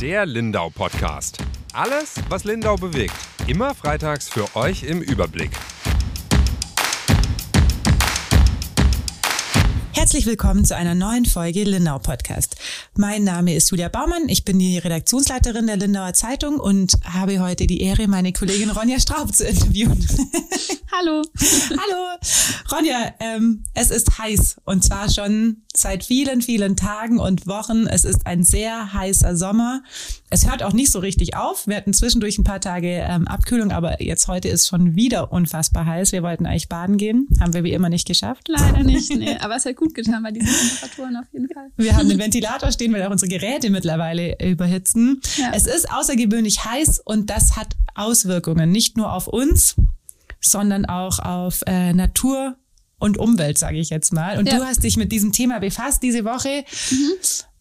Der Lindau Podcast. Alles, was Lindau bewegt. Immer freitags für euch im Überblick. Herzlich willkommen zu einer neuen Folge Lindau Podcast. Mein Name ist Julia Baumann, ich bin die Redaktionsleiterin der Lindauer Zeitung und habe heute die Ehre, meine Kollegin Ronja Straub zu interviewen. Hallo. Hallo. Ronja, ähm, es ist heiß und zwar schon seit vielen, vielen Tagen und Wochen. Es ist ein sehr heißer Sommer. Es hört auch nicht so richtig auf. Wir hatten zwischendurch ein paar Tage ähm, Abkühlung, aber jetzt heute ist schon wieder unfassbar heiß. Wir wollten eigentlich baden gehen, haben wir wie immer nicht geschafft. Leider nicht, nee. Aber es hat gut getan bei diesen Temperaturen auf jeden Fall. Wir haben den Ventilator stehen, weil auch unsere Geräte mittlerweile überhitzen. Ja. Es ist außergewöhnlich heiß und das hat Auswirkungen nicht nur auf uns, sondern auch auf äh, Natur und Umwelt, sage ich jetzt mal. Und ja. du hast dich mit diesem Thema befasst diese Woche mhm.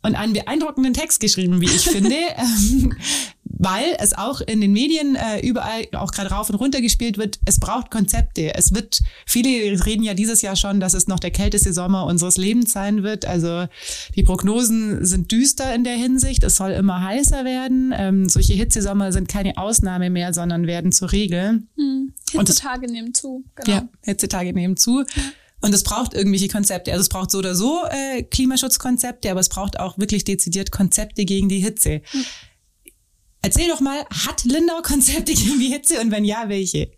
und einen beeindruckenden Text geschrieben, wie ich finde. Weil es auch in den Medien äh, überall auch gerade rauf und runter gespielt wird. Es braucht Konzepte. Es wird, viele reden ja dieses Jahr schon, dass es noch der kälteste Sommer unseres Lebens sein wird. Also die Prognosen sind düster in der Hinsicht. Es soll immer heißer werden. Ähm, solche Hitzesommer sind keine Ausnahme mehr, sondern werden zur Regel. Hm. Hitzetage nehmen zu. Genau. Ja, Hitzetage nehmen zu. Ja. Und es braucht irgendwelche Konzepte. Also es braucht so oder so äh, Klimaschutzkonzepte, aber es braucht auch wirklich dezidiert Konzepte gegen die Hitze. Hm. Erzähl doch mal, hat Lindau Konzepte gegen die Hitze und wenn ja, welche?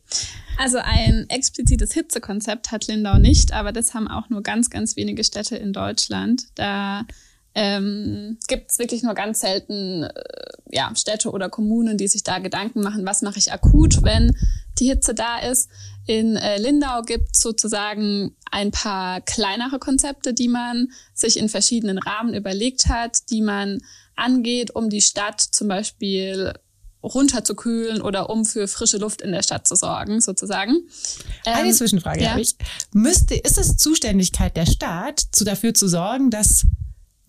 Also ein explizites Hitzekonzept hat Lindau nicht, aber das haben auch nur ganz, ganz wenige Städte in Deutschland. Da ähm, gibt es wirklich nur ganz selten äh, ja, Städte oder Kommunen, die sich da Gedanken machen, was mache ich akut, wenn die Hitze da ist. In äh, Lindau gibt es sozusagen ein paar kleinere Konzepte, die man sich in verschiedenen Rahmen überlegt hat, die man angeht, um die Stadt zum Beispiel runterzukühlen oder um für frische Luft in der Stadt zu sorgen, sozusagen. Eine ähm, Zwischenfrage ja. habe ich. Müsste, ist es Zuständigkeit der Stadt, zu, dafür zu sorgen, dass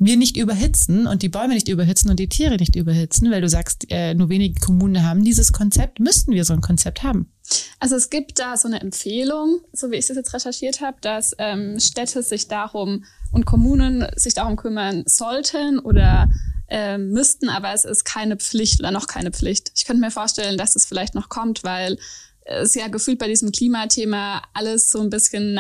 wir nicht überhitzen und die Bäume nicht überhitzen und die Tiere nicht überhitzen, weil du sagst, äh, nur wenige Kommunen haben dieses Konzept, müssten wir so ein Konzept haben? Also es gibt da so eine Empfehlung, so wie ich es jetzt recherchiert habe, dass ähm, Städte sich darum und Kommunen sich darum kümmern sollten oder äh, müssten, aber es ist keine Pflicht oder noch keine Pflicht. Ich könnte mir vorstellen, dass es vielleicht noch kommt, weil es ja gefühlt bei diesem Klimathema alles so ein bisschen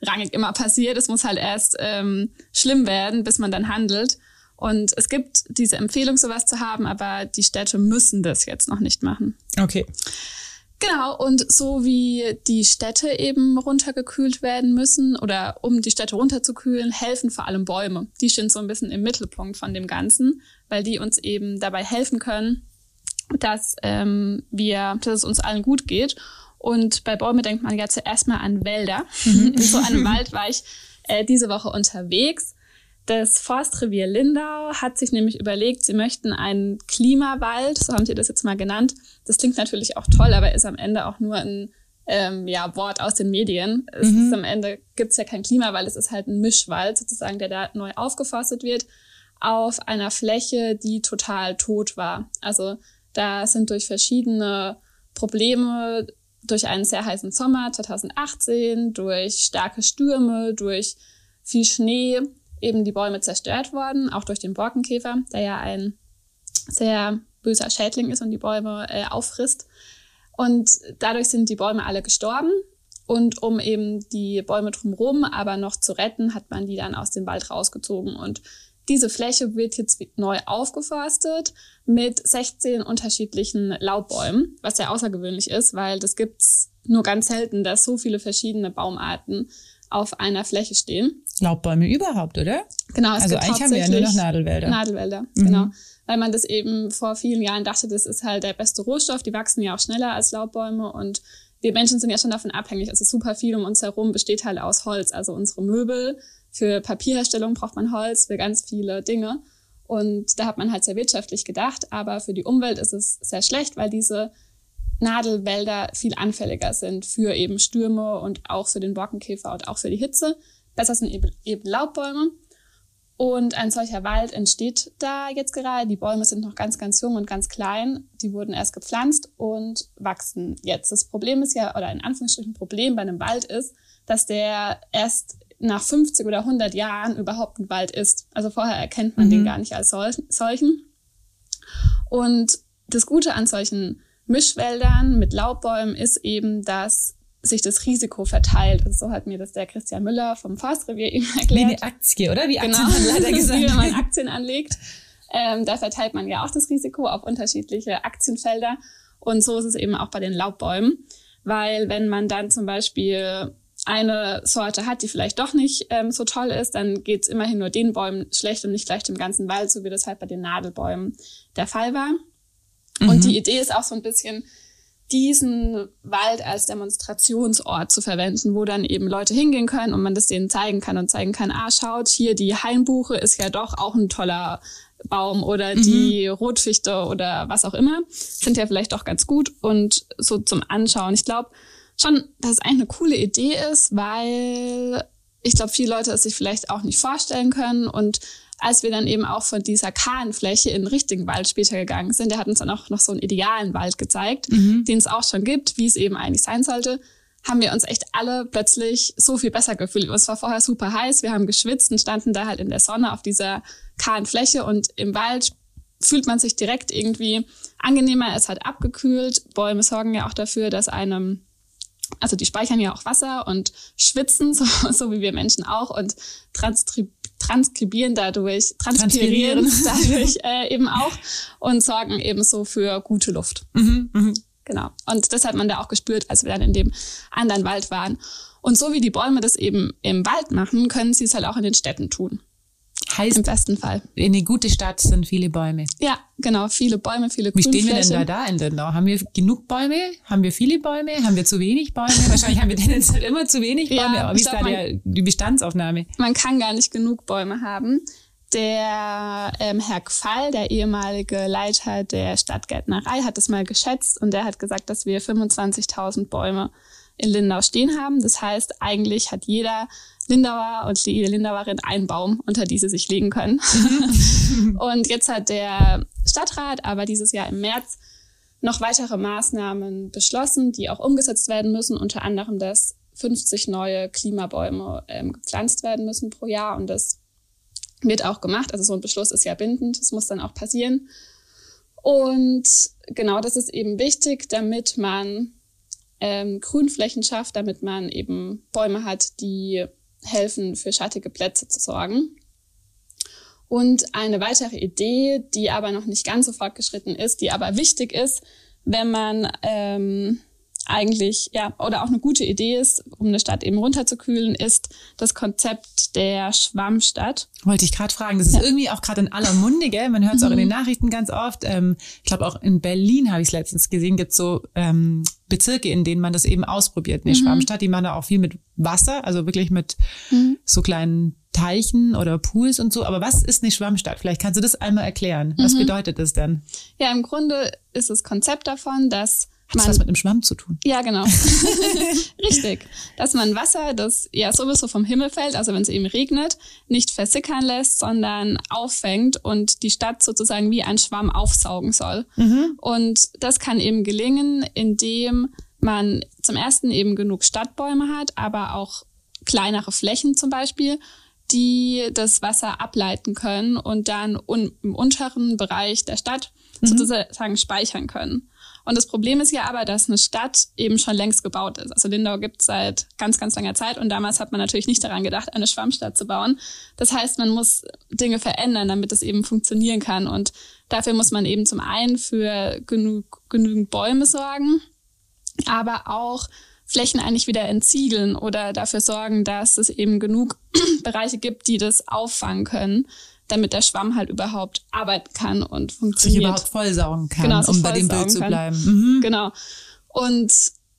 nachrangig immer passiert. Es muss halt erst ähm, schlimm werden, bis man dann handelt. Und es gibt diese Empfehlung, sowas zu haben, aber die Städte müssen das jetzt noch nicht machen. Okay. Genau, und so wie die Städte eben runtergekühlt werden müssen oder um die Städte runterzukühlen, helfen vor allem Bäume. Die stehen so ein bisschen im Mittelpunkt von dem Ganzen, weil die uns eben dabei helfen können, dass ähm, wir, dass es uns allen gut geht. Und bei Bäume denkt man ja zuerst mal an Wälder. Mhm. In so einem Wald war ich äh, diese Woche unterwegs das Forstrevier Lindau hat sich nämlich überlegt, sie möchten einen Klimawald, so haben sie das jetzt mal genannt. Das klingt natürlich auch toll, aber ist am Ende auch nur ein ähm, ja, Wort aus den Medien. Es mhm. ist am Ende gibt's ja kein Klimawald, es ist halt ein Mischwald sozusagen, der da neu aufgeforstet wird auf einer Fläche, die total tot war. Also da sind durch verschiedene Probleme, durch einen sehr heißen Sommer 2018, durch starke Stürme, durch viel Schnee eben die Bäume zerstört worden, auch durch den Borkenkäfer, der ja ein sehr böser Schädling ist und die Bäume äh, auffrisst. Und dadurch sind die Bäume alle gestorben. Und um eben die Bäume drumherum aber noch zu retten, hat man die dann aus dem Wald rausgezogen. Und diese Fläche wird jetzt neu aufgeforstet mit 16 unterschiedlichen Laubbäumen, was sehr außergewöhnlich ist, weil das gibt's nur ganz selten, dass so viele verschiedene Baumarten auf einer Fläche stehen. Laubbäume überhaupt, oder? Genau, es also gibt eigentlich haben wir ja nur noch Nadelwälder. Nadelwälder, mhm. genau. Weil man das eben vor vielen Jahren dachte, das ist halt der beste Rohstoff. Die wachsen ja auch schneller als Laubbäume und wir Menschen sind ja schon davon abhängig. Also super viel um uns herum besteht halt aus Holz. Also unsere Möbel, für Papierherstellung braucht man Holz, für ganz viele Dinge. Und da hat man halt sehr wirtschaftlich gedacht, aber für die Umwelt ist es sehr schlecht, weil diese Nadelwälder viel anfälliger sind für eben Stürme und auch für den Borkenkäfer und auch für die Hitze. Besser sind eben, Laubbäume. Und ein solcher Wald entsteht da jetzt gerade. Die Bäume sind noch ganz, ganz jung und ganz klein. Die wurden erst gepflanzt und wachsen jetzt. Das Problem ist ja, oder in Anführungsstrichen Problem bei einem Wald ist, dass der erst nach 50 oder 100 Jahren überhaupt ein Wald ist. Also vorher erkennt man mhm. den gar nicht als solchen. Und das Gute an solchen Mischwäldern mit Laubbäumen ist eben, dass sich das Risiko verteilt. Also so hat mir das der Christian Müller vom Forstrevier eben erklärt. Wie eine Aktie, oder? Wie genau, Aktienanleiter gesagt. wie wenn man Aktien anlegt. Ähm, da verteilt man ja auch das Risiko auf unterschiedliche Aktienfelder. Und so ist es eben auch bei den Laubbäumen. Weil wenn man dann zum Beispiel eine Sorte hat, die vielleicht doch nicht ähm, so toll ist, dann geht's immerhin nur den Bäumen schlecht und nicht gleich dem ganzen Wald, so wie das halt bei den Nadelbäumen der Fall war. Mhm. Und die Idee ist auch so ein bisschen, diesen Wald als Demonstrationsort zu verwenden, wo dann eben Leute hingehen können und man das denen zeigen kann und zeigen kann, ah, schaut, hier die Hainbuche ist ja doch auch ein toller Baum oder mhm. die Rotfichte oder was auch immer, sind ja vielleicht doch ganz gut und so zum Anschauen. Ich glaube schon, dass es eigentlich eine coole Idee ist, weil ich glaube, viele Leute es sich vielleicht auch nicht vorstellen können und als wir dann eben auch von dieser kahlen Fläche in den richtigen Wald später gegangen sind, der hat uns dann auch noch so einen idealen Wald gezeigt, mhm. den es auch schon gibt, wie es eben eigentlich sein sollte, haben wir uns echt alle plötzlich so viel besser gefühlt. Es war vorher super heiß, wir haben geschwitzt und standen da halt in der Sonne auf dieser kahlen Fläche und im Wald fühlt man sich direkt irgendwie angenehmer, es hat abgekühlt. Bäume sorgen ja auch dafür, dass einem also die speichern ja auch Wasser und schwitzen, so, so wie wir Menschen auch, und transkribieren dadurch, transpirieren, dadurch äh, eben auch und sorgen eben so für gute Luft. Mhm, mh. Genau. Und das hat man da auch gespürt, als wir dann in dem anderen Wald waren. Und so wie die Bäume das eben im Wald machen, können sie es halt auch in den Städten tun. Heißt, im besten Fall. In eine gute Stadt sind viele Bäume. Ja, genau. Viele Bäume, viele Wie stehen wir denn da da in Dendau? Haben wir genug Bäume? Haben wir viele Bäume? Haben wir zu wenig Bäume? Wahrscheinlich haben wir tendenziell immer zu wenig Bäume. Ja, aber wie ist da der, die Bestandsaufnahme? Man kann gar nicht genug Bäume haben. Der ähm, Herr Gfall, der ehemalige Leiter der Stadtgärtnerei, hat das mal geschätzt und der hat gesagt, dass wir 25.000 Bäume in Lindau stehen haben. Das heißt, eigentlich hat jeder Lindauer und jede Lindauerin einen Baum, unter die sie sich legen können. und jetzt hat der Stadtrat aber dieses Jahr im März noch weitere Maßnahmen beschlossen, die auch umgesetzt werden müssen, unter anderem, dass 50 neue Klimabäume ähm, gepflanzt werden müssen pro Jahr und das wird auch gemacht. Also so ein Beschluss ist ja bindend, das muss dann auch passieren. Und genau das ist eben wichtig, damit man ähm, Grünflächen schafft, damit man eben Bäume hat, die helfen, für schattige Plätze zu sorgen. Und eine weitere Idee, die aber noch nicht ganz so fortgeschritten ist, die aber wichtig ist, wenn man ähm, eigentlich, ja, oder auch eine gute Idee ist, um eine Stadt eben runterzukühlen, ist das Konzept der Schwammstadt. Wollte ich gerade fragen. Das ist ja. irgendwie auch gerade in aller Munde, gell? Man hört es auch in den mhm. Nachrichten ganz oft. Ähm, ich glaube auch in Berlin habe ich es letztens gesehen, gibt so ähm, Bezirke, in denen man das eben ausprobiert. Eine mhm. Schwammstadt, die machen da auch viel mit Wasser, also wirklich mit mhm. so kleinen Teichen oder Pools und so. Aber was ist eine Schwammstadt? Vielleicht kannst du das einmal erklären. Was mhm. bedeutet das denn? Ja, im Grunde ist das Konzept davon, dass hat man, was mit einem Schwamm zu tun? Ja, genau. Richtig. Dass man Wasser, das ja sowieso vom Himmel fällt, also wenn es eben regnet, nicht versickern lässt, sondern auffängt und die Stadt sozusagen wie ein Schwamm aufsaugen soll. Mhm. Und das kann eben gelingen, indem man zum ersten eben genug Stadtbäume hat, aber auch kleinere Flächen zum Beispiel, die das Wasser ableiten können und dann un im unteren Bereich der Stadt mhm. sozusagen speichern können. Und das Problem ist ja aber, dass eine Stadt eben schon längst gebaut ist. Also Lindau gibt es seit ganz, ganz langer Zeit und damals hat man natürlich nicht daran gedacht, eine Schwammstadt zu bauen. Das heißt, man muss Dinge verändern, damit es eben funktionieren kann. Und dafür muss man eben zum einen für genug, genügend Bäume sorgen, aber auch Flächen eigentlich wieder entsiegeln oder dafür sorgen, dass es eben genug Bereiche gibt, die das auffangen können damit der Schwamm halt überhaupt arbeiten kann und funktioniert. Sich überhaupt vollsaugen kann, genau, um bei dem Bild zu bleiben. Mhm. Genau. Und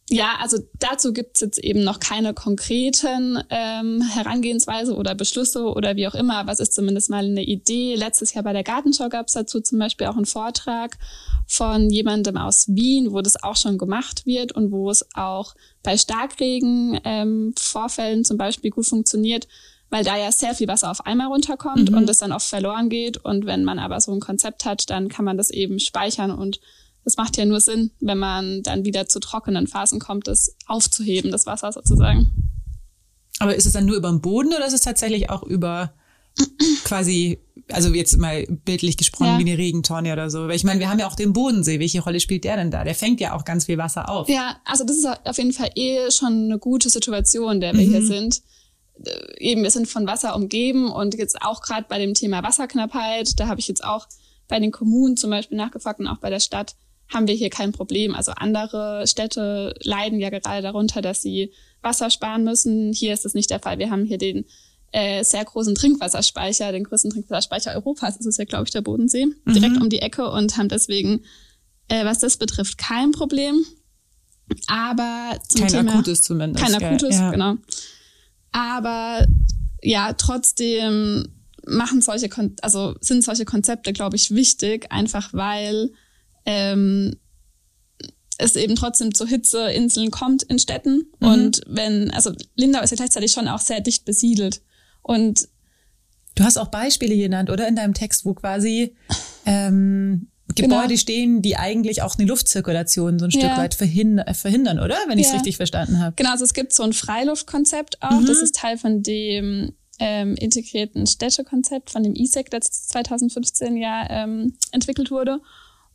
ja, also dazu gibt's jetzt eben noch keine konkreten ähm, Herangehensweise oder Beschlüsse oder wie auch immer, aber es ist zumindest mal eine Idee. Letztes Jahr bei der Gartenschau gab's dazu zum Beispiel auch einen Vortrag von jemandem aus Wien, wo das auch schon gemacht wird und wo es auch bei Starkregen ähm, Vorfällen zum Beispiel gut funktioniert, weil da ja sehr viel Wasser auf einmal runterkommt mhm. und es dann oft verloren geht. Und wenn man aber so ein Konzept hat, dann kann man das eben speichern und das macht ja nur Sinn, wenn man dann wieder zu trockenen Phasen kommt, das aufzuheben, das Wasser sozusagen. Aber ist es dann nur über den Boden oder ist es tatsächlich auch über quasi also jetzt mal bildlich gesprochen, ja. wie eine Regentonne oder so. Weil ich meine, wir haben ja auch den Bodensee. Welche Rolle spielt der denn da? Der fängt ja auch ganz viel Wasser auf. Ja, also das ist auf jeden Fall eh schon eine gute Situation, der wir mhm. hier sind. Äh, eben, wir sind von Wasser umgeben und jetzt auch gerade bei dem Thema Wasserknappheit, da habe ich jetzt auch bei den Kommunen zum Beispiel nachgefragt und auch bei der Stadt, haben wir hier kein Problem. Also andere Städte leiden ja gerade darunter, dass sie Wasser sparen müssen. Hier ist das nicht der Fall. Wir haben hier den äh, sehr großen Trinkwasserspeicher, den größten Trinkwasserspeicher Europas. Das ist ja, glaube ich, der Bodensee, mhm. direkt um die Ecke und haben deswegen, äh, was das betrifft, kein Problem. Aber zum kein Thema, akutes zumindest. Kein akutes, ja. genau. Aber ja, trotzdem machen solche, also sind solche Konzepte, glaube ich, wichtig, einfach weil ähm, es eben trotzdem zu Hitzeinseln kommt in Städten. Mhm. Und wenn, also Lindau ist ja gleichzeitig schon auch sehr dicht besiedelt. Und du hast auch Beispiele genannt, oder in deinem Text, wo quasi ähm, Gebäude genau. stehen, die eigentlich auch eine Luftzirkulation so ein Stück ja. weit verhindern, verhindern, oder? Wenn ich es richtig verstanden habe. Genau, also es gibt so ein Freiluftkonzept auch. Mhm. Das ist Teil von dem ähm, integrierten Städtekonzept von dem ISEC, das 2015 ja ähm, entwickelt wurde.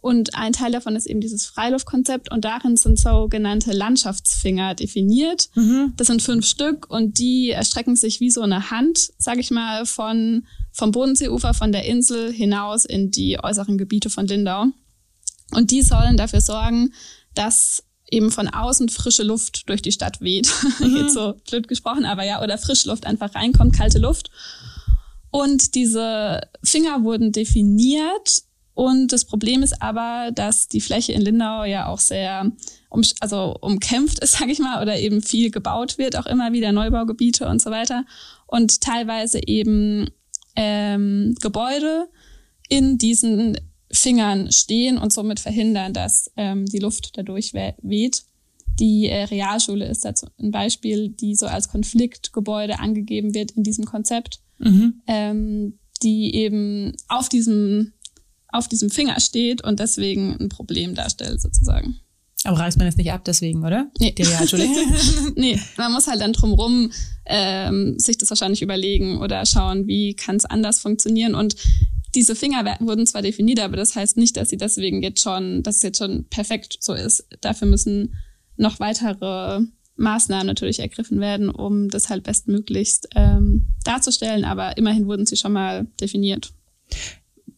Und ein Teil davon ist eben dieses Freiluftkonzept und darin sind sogenannte Landschaftsfinger definiert. Mhm. Das sind fünf Stück und die erstrecken sich wie so eine Hand, sage ich mal, von vom Bodenseeufer von der Insel hinaus in die äußeren Gebiete von Lindau. Und die sollen dafür sorgen, dass eben von außen frische Luft durch die Stadt weht. Mhm. Jetzt so blöd gesprochen, aber ja, oder frische Luft einfach reinkommt, kalte Luft. Und diese Finger wurden definiert und das Problem ist aber, dass die Fläche in Lindau ja auch sehr um, also umkämpft ist, sage ich mal, oder eben viel gebaut wird, auch immer wieder Neubaugebiete und so weiter. Und teilweise eben ähm, Gebäude in diesen Fingern stehen und somit verhindern, dass ähm, die Luft dadurch weht. Die äh, Realschule ist dazu ein Beispiel, die so als Konfliktgebäude angegeben wird in diesem Konzept, mhm. ähm, die eben auf diesem auf diesem Finger steht und deswegen ein Problem darstellt sozusagen. Aber reißt man es nicht ab deswegen, oder? Nee. Die nee, man muss halt dann drumrum ähm, sich das wahrscheinlich überlegen oder schauen, wie kann es anders funktionieren. Und diese Finger wurden zwar definiert, aber das heißt nicht, dass sie deswegen jetzt schon, dass es jetzt schon perfekt so ist. Dafür müssen noch weitere Maßnahmen natürlich ergriffen werden, um das halt bestmöglichst ähm, darzustellen. Aber immerhin wurden sie schon mal definiert.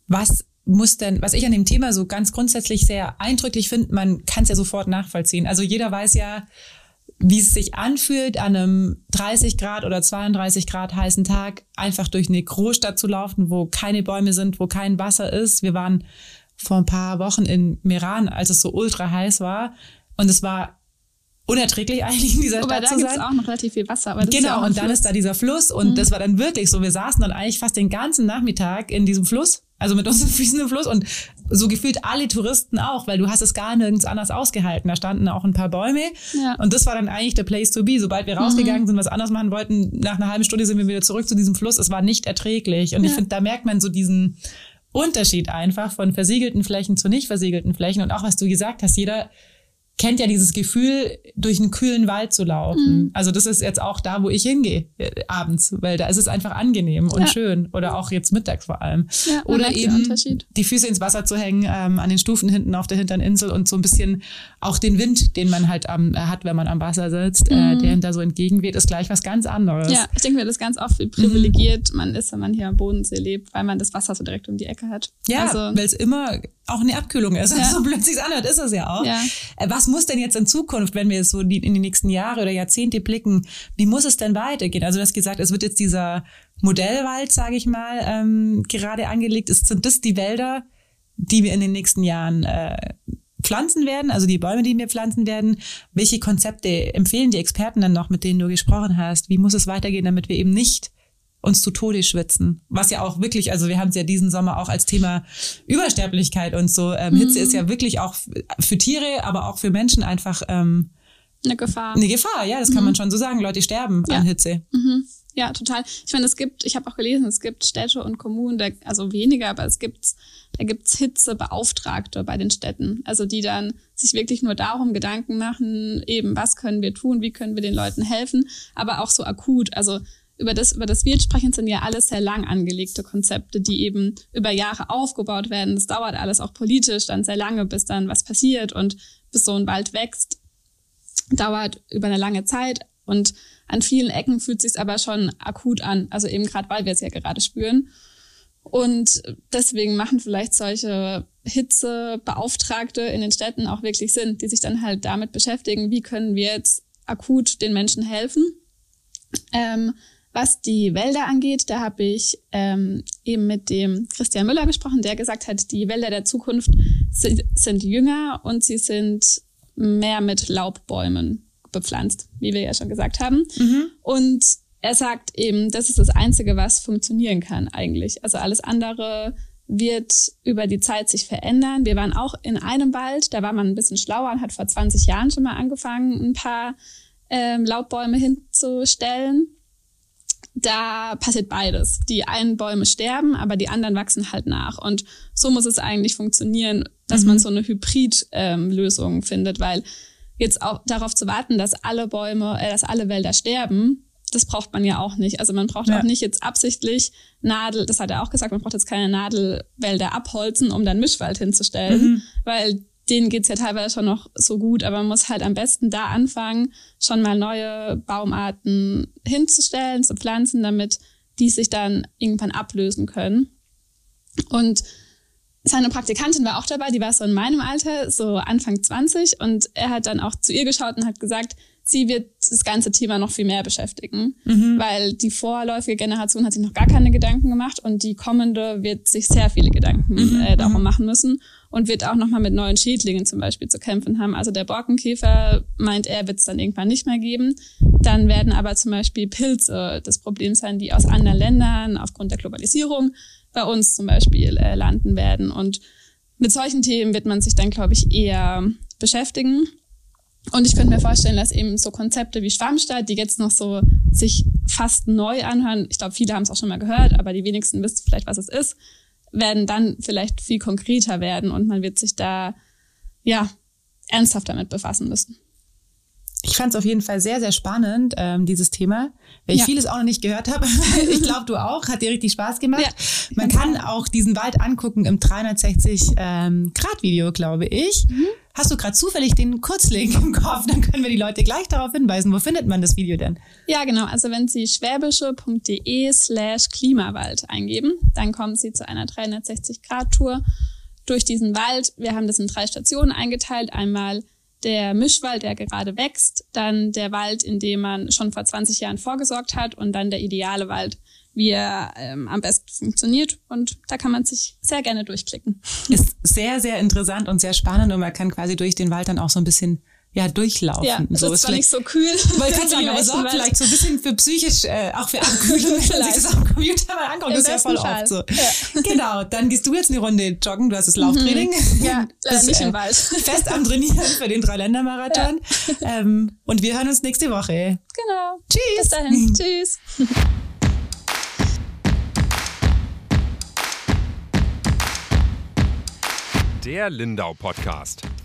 Was muss denn, was ich an dem Thema so ganz grundsätzlich sehr eindrücklich finde, man kann es ja sofort nachvollziehen. Also jeder weiß ja, wie es sich anfühlt, an einem 30 Grad oder 32 Grad heißen Tag einfach durch eine Großstadt zu laufen, wo keine Bäume sind, wo kein Wasser ist. Wir waren vor ein paar Wochen in Meran, als es so ultra heiß war. Und es war unerträglich eigentlich in dieser aber Stadt da zu sein. gibt es auch noch relativ viel Wasser. Aber genau, ist ja und dann ist da dieser Fluss und mhm. das war dann wirklich so. Wir saßen dann eigentlich fast den ganzen Nachmittag in diesem Fluss, also mit unseren Füßen im Fluss und so gefühlt alle Touristen auch, weil du hast es gar nirgends anders ausgehalten. Da standen auch ein paar Bäume ja. und das war dann eigentlich der Place to be. Sobald wir rausgegangen mhm. sind, was anders machen wollten, nach einer halben Stunde sind wir wieder zurück zu diesem Fluss. Es war nicht erträglich und ja. ich finde, da merkt man so diesen Unterschied einfach von versiegelten Flächen zu nicht versiegelten Flächen und auch was du gesagt hast, jeder kennt ja dieses Gefühl, durch einen kühlen Wald zu laufen. Mhm. Also das ist jetzt auch da, wo ich hingehe äh, abends, weil da ist es einfach angenehm und ja. schön. Oder auch jetzt mittags vor allem. Ja, Oder eben die Füße ins Wasser zu hängen, ähm, an den Stufen hinten auf der hinteren Insel und so ein bisschen auch den Wind, den man halt am, äh, hat, wenn man am Wasser sitzt, äh, mhm. äh, der ihm da so entgegenweht, ist gleich was ganz anderes. Ja, ich denke mir, das ist ganz oft, wie privilegiert mhm. man ist, wenn man hier am Bodensee lebt, weil man das Wasser so direkt um die Ecke hat. Ja, also, weil es immer auch eine Abkühlung ist. Ja. So plötzlich anhört, ist es ja auch. Ja. Äh, was muss denn jetzt in Zukunft, wenn wir so in die nächsten Jahre oder Jahrzehnte blicken, wie muss es denn weitergehen? Also du hast gesagt, es wird jetzt dieser Modellwald, sage ich mal, ähm, gerade angelegt. Ist, sind das die Wälder, die wir in den nächsten Jahren äh, pflanzen werden, also die Bäume, die wir pflanzen werden? Welche Konzepte empfehlen die Experten dann noch, mit denen du gesprochen hast? Wie muss es weitergehen, damit wir eben nicht uns zu Tode schwitzen. Was ja auch wirklich, also wir haben es ja diesen Sommer auch als Thema Übersterblichkeit und so. Ähm, mhm. Hitze ist ja wirklich auch für Tiere, aber auch für Menschen einfach ähm, eine Gefahr. Eine Gefahr, ja, das kann mhm. man schon so sagen. Leute sterben ja. an Hitze. Mhm. Ja, total. Ich meine, es gibt, ich habe auch gelesen, es gibt Städte und Kommunen, da, also weniger, aber es gibt, da gibt's Hitzebeauftragte bei den Städten. Also die dann sich wirklich nur darum Gedanken machen, eben was können wir tun, wie können wir den Leuten helfen, aber auch so akut. Also über das, über das wir sprechen, sind ja alles sehr lang angelegte Konzepte, die eben über Jahre aufgebaut werden. Das dauert alles auch politisch dann sehr lange, bis dann was passiert und bis so ein Wald wächst. Dauert über eine lange Zeit und an vielen Ecken fühlt sich aber schon akut an. Also eben gerade, weil wir es ja gerade spüren. Und deswegen machen vielleicht solche Hitzebeauftragte in den Städten auch wirklich Sinn, die sich dann halt damit beschäftigen, wie können wir jetzt akut den Menschen helfen. Ähm, was die Wälder angeht, da habe ich ähm, eben mit dem Christian Müller gesprochen, der gesagt hat, die Wälder der Zukunft sind jünger und sie sind mehr mit Laubbäumen bepflanzt, wie wir ja schon gesagt haben. Mhm. Und er sagt eben, das ist das Einzige, was funktionieren kann eigentlich. Also alles andere wird über die Zeit sich verändern. Wir waren auch in einem Wald, da war man ein bisschen schlauer und hat vor 20 Jahren schon mal angefangen, ein paar ähm, Laubbäume hinzustellen. Da passiert beides. Die einen Bäume sterben, aber die anderen wachsen halt nach. Und so muss es eigentlich funktionieren, dass mhm. man so eine Hybrid-Lösung ähm, findet, weil jetzt auch darauf zu warten, dass alle Bäume, äh, dass alle Wälder sterben, das braucht man ja auch nicht. Also man braucht ja. auch nicht jetzt absichtlich Nadel, das hat er auch gesagt, man braucht jetzt keine Nadelwälder abholzen, um dann Mischwald hinzustellen, mhm. weil denen geht's ja teilweise schon noch so gut, aber man muss halt am besten da anfangen, schon mal neue Baumarten hinzustellen, zu pflanzen, damit die sich dann irgendwann ablösen können. Und seine Praktikantin war auch dabei, die war so in meinem Alter, so Anfang 20 und er hat dann auch zu ihr geschaut und hat gesagt, sie wird das ganze Thema noch viel mehr beschäftigen, mhm. weil die vorläufige Generation hat sich noch gar keine Gedanken gemacht und die kommende wird sich sehr viele Gedanken mhm. äh, darum mhm. machen müssen und wird auch nochmal mit neuen Schädlingen zum Beispiel zu kämpfen haben. Also der Borkenkäfer meint er, wird es dann irgendwann nicht mehr geben. Dann werden aber zum Beispiel Pilze das Problem sein, die aus anderen Ländern aufgrund der Globalisierung bei uns zum Beispiel äh, landen werden. Und mit solchen Themen wird man sich dann, glaube ich, eher beschäftigen. Und ich könnte mir vorstellen, dass eben so Konzepte wie Schwammstadt, die jetzt noch so sich fast neu anhören, ich glaube, viele haben es auch schon mal gehört, aber die wenigsten wissen vielleicht, was es ist, werden dann vielleicht viel konkreter werden und man wird sich da, ja, ernsthaft damit befassen müssen. Ich fand es auf jeden Fall sehr, sehr spannend, ähm, dieses Thema, weil ich ja. vieles auch noch nicht gehört habe. ich glaube, du auch. Hat dir richtig Spaß gemacht. Ja. Man kann auch diesen Wald angucken im 360 ähm, glaube ich. Mhm. Hast du gerade zufällig den Kurzlink im Kopf? Dann können wir die Leute gleich darauf hinweisen. Wo findet man das Video denn? Ja, genau. Also wenn Sie schwäbische.de slash Klimawald eingeben, dann kommen Sie zu einer 360 Grad Tour durch diesen Wald. Wir haben das in drei Stationen eingeteilt. Einmal der Mischwald, der gerade wächst, dann der Wald, in dem man schon vor 20 Jahren vorgesorgt hat und dann der ideale Wald, wie er ähm, am besten funktioniert. Und da kann man sich sehr gerne durchklicken. Ist sehr, sehr interessant und sehr spannend und man kann quasi durch den Wald dann auch so ein bisschen ja, durchlaufen. Ja, das so ist zwar nicht so kühl. Weil ich kann sagen, aber sorgt vielleicht so ein bisschen für psychisch, äh, auch für Abkühlung, wenn man sich das am Computer mal anguckt. das ist ja voll Fall. oft so. Ja. Genau, dann gehst du jetzt eine Runde joggen, du hast das Lauftraining. Mhm. Ja, das, nicht äh, im Wald. Fest am Trainieren für den Dreiländermarathon. Ja. Ähm, und wir hören uns nächste Woche. Genau. Tschüss. Bis dahin. Tschüss. Der Lindau Podcast.